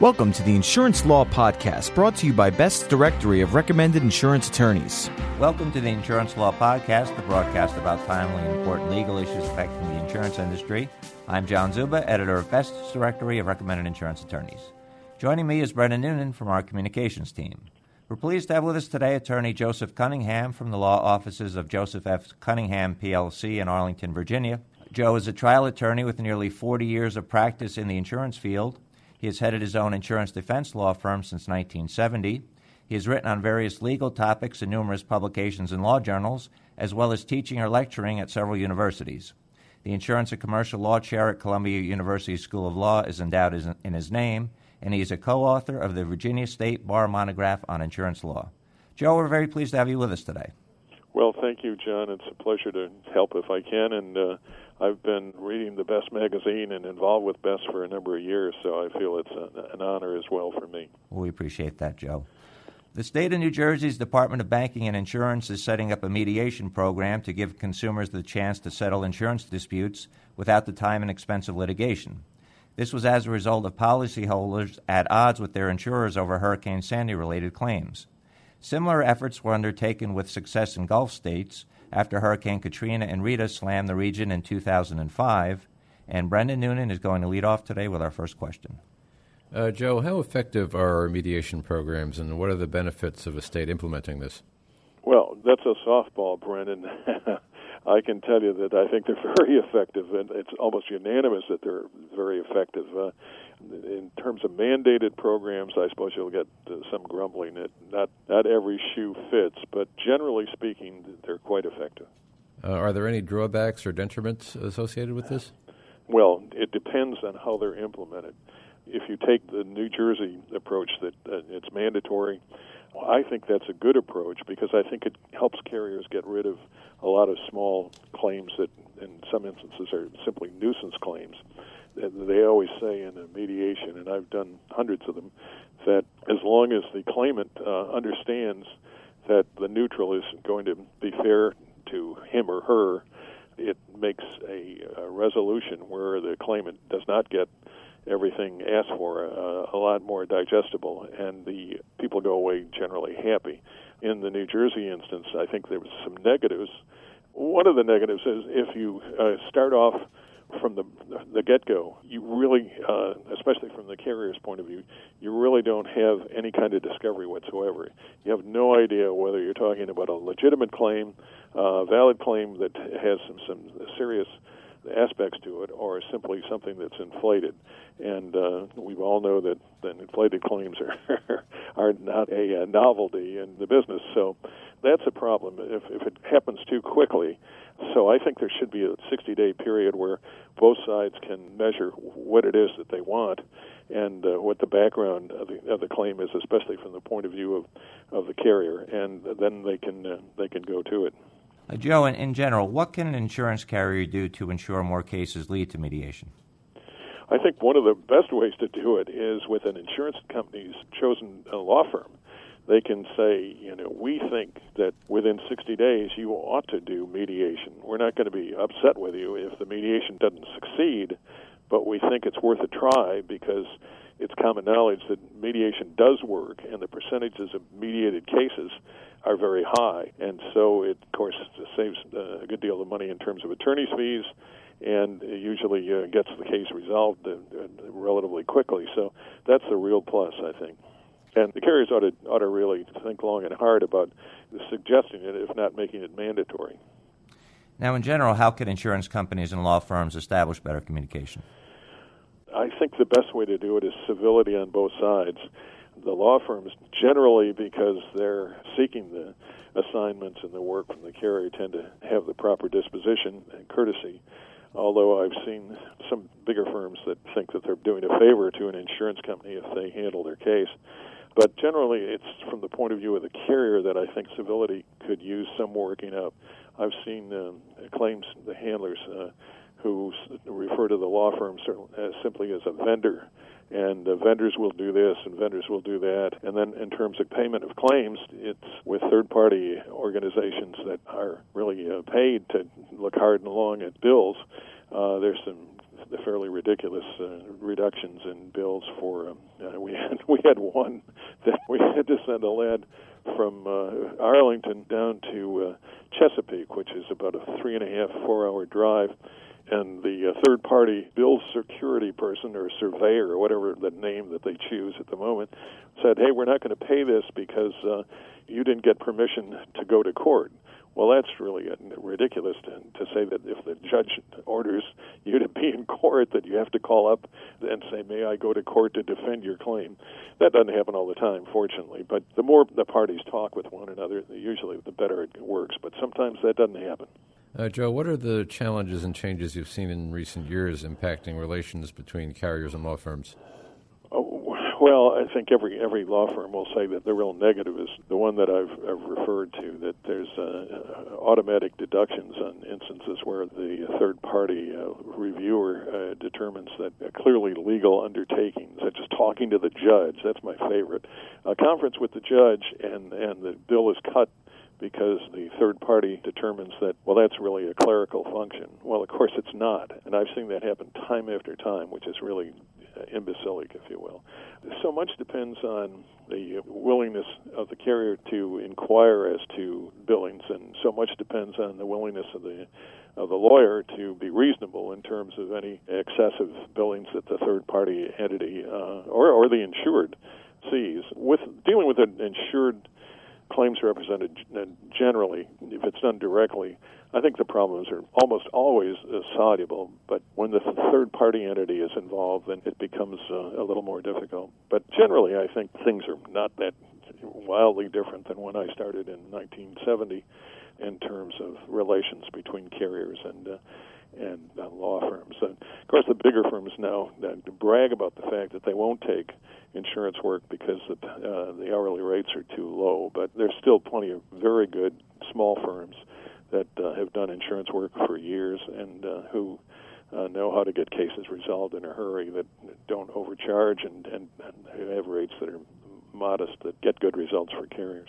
Welcome to the Insurance Law Podcast, brought to you by Best Directory of Recommended Insurance Attorneys. Welcome to the Insurance Law Podcast, the broadcast about timely and important legal issues affecting the insurance industry. I'm John Czuba, editor of Best Directory of Recommended Insurance Attorneys. Joining me is Brendan Noonan from our communications team. We're pleased to have with us today attorney Joseph Cunningham from the law offices of Joseph F. Cunningham, PLC, in Arlington, Virginia. Joe is a trial attorney with nearly 40 years of practice in the insurance field. He has headed his own insurance defense law firm since 1970. He has written on various legal topics in numerous publications and law journals, as well as teaching or lecturing at several universities. The Insurance and Commercial Law Chair at Columbia University School of Law is endowed in his name, and he is a co author of the Virginia State Bar Monograph on Insurance Law. Joe, we're very pleased to have you with us today. Well, thank you, John. It's a pleasure to help if I can, and uh, I've been reading the Best magazine and involved with Best for a number of years, so I feel it's an honor as well for me. We appreciate that, Joe. The state of New Jersey's Department of Banking and Insurance is setting up a mediation program to give consumers the chance to settle insurance disputes without the time and expense of litigation. This was as a result of policyholders at odds with their insurers over Hurricane Sandy related claims. Similar efforts were undertaken with success in Gulf states, after Hurricane Katrina and Rita slammed the region in 2005. And Brendan Noonan is going to lead off today with our first question. Uh, Joe, how effective are our mediation programs, and what are the benefits of a state implementing this? Well, that's a softball, Brendan. I can tell you that I think they're very effective, and it's almost unanimous that they're very effective. Uh, in terms of mandated programs, I suppose you'll get uh, some grumbling. It not not every shoe fits, but generally speaking, they're quite effective. Uh, are there any drawbacks or detriments associated with this? Well, it depends on how they're implemented. If you take the New Jersey approach that uh, it's mandatory, I think that's a good approach because I think it helps carriers get rid of a lot of small claims that, in some instances, are simply nuisance claims they always say in a mediation, and I've done hundreds of them, that as long as the claimant uh, understands that the neutral is going to be fair to him or her, it makes a, a resolution where the claimant does not get everything asked for uh, a lot more digestible, and the people go away generally happy. In the New Jersey instance, I think there was some negatives. One of the negatives is if you uh, start off from the the get go, you really, uh, especially from the carrier's point of view, you really don't have any kind of discovery whatsoever. You have no idea whether you're talking about a legitimate claim, a uh, valid claim that has some some serious aspects to it, or simply something that's inflated. And uh, we all know that, that inflated claims are are not a, a novelty in the business. So that's a problem. If if it happens too quickly, so I think there should be a 60 day period where both sides can measure what it is that they want and uh, what the background of the, of the claim is, especially from the point of view of, of the carrier, and then they can uh, they can go to it. Uh, Joe, in, in general, what can an insurance carrier do to ensure more cases lead to mediation? I think one of the best ways to do it is with an insurance company's chosen uh, law firm they can say, you know, we think that within 60 days you ought to do mediation. We're not going to be upset with you if the mediation doesn't succeed, but we think it's worth a try because it's common knowledge that mediation does work and the percentages of mediated cases are very high. And so it, of course, saves a good deal of money in terms of attorney's fees and it usually uh, gets the case resolved uh, uh, relatively quickly. So that's a real plus, I think. And the carriers ought to, ought to really think long and hard about suggesting it, if not making it mandatory. Now, in general, how can insurance companies and law firms establish better communication? I think the best way to do it is civility on both sides. The law firms, generally, because they're seeking the assignments and the work from the carrier, tend to have the proper disposition and courtesy. Although I've seen some bigger firms that think that they're doing a favor to an insurance company if they handle their case. But generally, it's from the point of view of the carrier that I think civility could use some working up. I've seen um, claims the handlers uh, who refer to the law firm simply as a vendor, and uh, vendors will do this and vendors will do that. And then in terms of payment of claims, it's with third-party organizations that are really uh, paid to look hard and long at bills. Uh, there's some fairly ridiculous uh, reductions in bills for. Um, uh, we had we had one that we had to send a lad from uh, Arlington down to uh, Chesapeake, which is about a three and a half four hour drive. And the uh, third party bill security person or surveyor or whatever the name that they choose at the moment said, Hey, we're not going to pay this because uh, you didn't get permission to go to court. Well, that's really ridiculous to, to say that if the judge orders you to be in court, that you have to call up and say, "May I go to court to defend your claim?" That doesn't happen all the time, fortunately. But the more the parties talk with one another, usually the better it works. But sometimes that doesn't happen. Uh, Joe, what are the challenges and changes you've seen in recent years impacting relations between carriers and law firms? Well, I think every every law firm will say that the real negative is the one that I've, I've referred to that there's uh, automatic deductions on instances where the third party uh, reviewer uh, determines that clearly legal undertakings, such as talking to the judge, that's my favorite, a conference with the judge and and the bill is cut because the third party determines that, well, that's really a clerical function. Well, of course, it's not. And I've seen that happen time after time, which is really imbecilic, if you will. So much depends on the willingness of the carrier to inquire as to billings, and so much depends on the willingness of the of the lawyer to be reasonable in terms of any excessive billings that the third party entity uh, or or the insured sees. With dealing with an insured claims represented generally, if it's done directly, I think the problems are almost always uh, soluble. But when the third party entity is involved, then it becomes uh, a little more difficult. But generally, I think things are not that wildly different than when I started in 1970 in terms of relations between carriers and uh, and uh, law firms. And of course, the bigger firms now uh, brag about the fact that they won't take insurance work because the, uh, the hourly rates are too low. But there's still plenty of very good small firms that uh, have done insurance work for years and uh, who uh, know how to get cases resolved in a hurry that don't overcharge and, and, and have rates that are modest that get good results for carriers.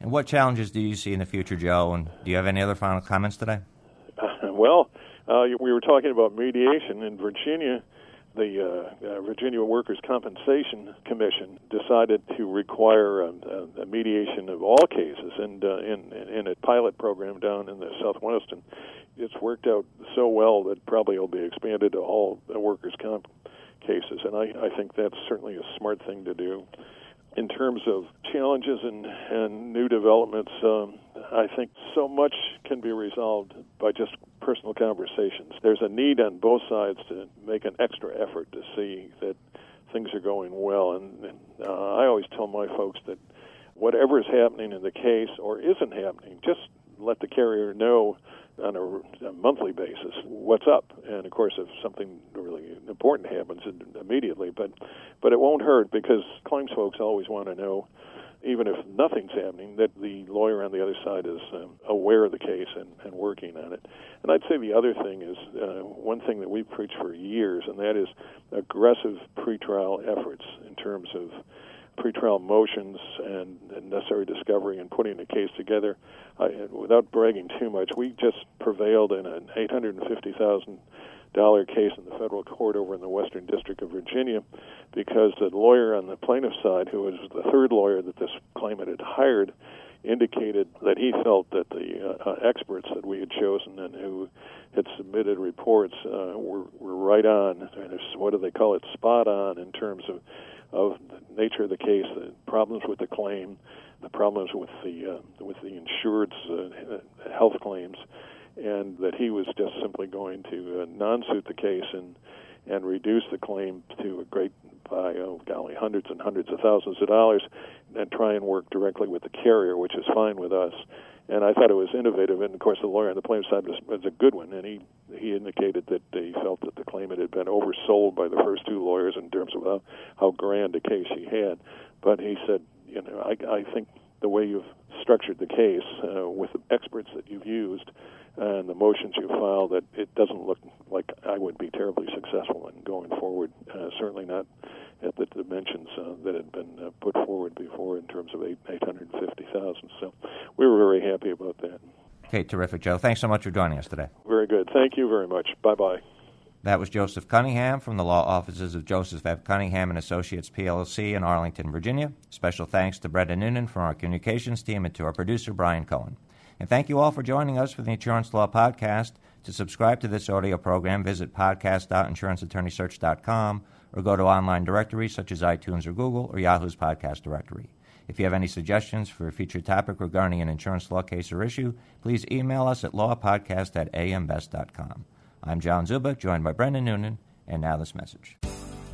And what challenges do you see in the future, Joe? And do you have any other final comments today? well, uh, we were talking about mediation in Virginia the uh, uh, Virginia Workers' Compensation Commission decided to require a, a mediation of all cases, and uh, in, in a pilot program down in the Southwest, and it's worked out so well that probably it'll be expanded to all workers' comp cases, and I, I think that's certainly a smart thing to do. In terms of challenges and, and new developments, um, I think so much can be resolved by just personal conversations. There's a need on both sides to make an extra effort to see that things are going well. And, uh, I always tell my folks that whatever is happening in the case or isn't happening, just let the carrier know on a, a, monthly basis what's up. And of course, if something really important happens, immediately. But but it won't hurt because claims folks always want to know even if nothing's happening, that the lawyer on the other side is um, aware of the case and, and working on it. And I'd say the other thing is uh, one thing that we've preached for years, and that is aggressive pretrial efforts in terms of pretrial motions and, and necessary discovery and putting the case together. I, without bragging too much, we just prevailed in an 850,000 dollar case in the federal court over in the Western District of Virginia because the lawyer on the plaintiff's side, who was the third lawyer that this claimant had hired, indicated that he felt that the uh, experts that we had chosen and who had submitted reports uh, were, were right on. What do they call it? Spot on in terms of of the nature of the case, the problems with the claim, the problems with the uh, with the insured's uh, health claims, and that he was just simply going to uh, non-suit the case and and reduce the claim to a great by oh golly hundreds and hundreds of thousands of dollars and try and work directly with the carrier which is fine with us. And I thought it was innovative and of course the lawyer on the plaintiff side was, was a good one and he he indicated that he felt that the claimant had been oversold by the first two lawyers in terms of how, how grand a case he had. But he said you know I I think the way you've structured the case uh, with the experts that you've used and the motions you file that it doesn't look like I would be terribly successful in going forward. Uh, certainly not at the dimensions uh, that had been uh, put forward before in terms of eight hundred fifty thousand. So we were very happy about that. Okay, terrific, Joe. Thanks so much for joining us today. Very good. Thank you very much. Bye bye. That was Joseph Cunningham from the law offices of Joseph F. Cunningham and Associates PLC in Arlington, Virginia. Special thanks to Brenda Noonan from our communications team and to our producer Brian Cohen. And thank you all for joining us for the Insurance Law Podcast. To subscribe to this audio program, visit podcast.insuranceattorneysearch.com or go to online directories such as iTunes or Google or Yahoo's podcast directory. If you have any suggestions for a future topic regarding an insurance law case or issue, please email us at lawpodcast at ambest.com. I'm John Czuba, joined by Brendan Noonan, and now this message.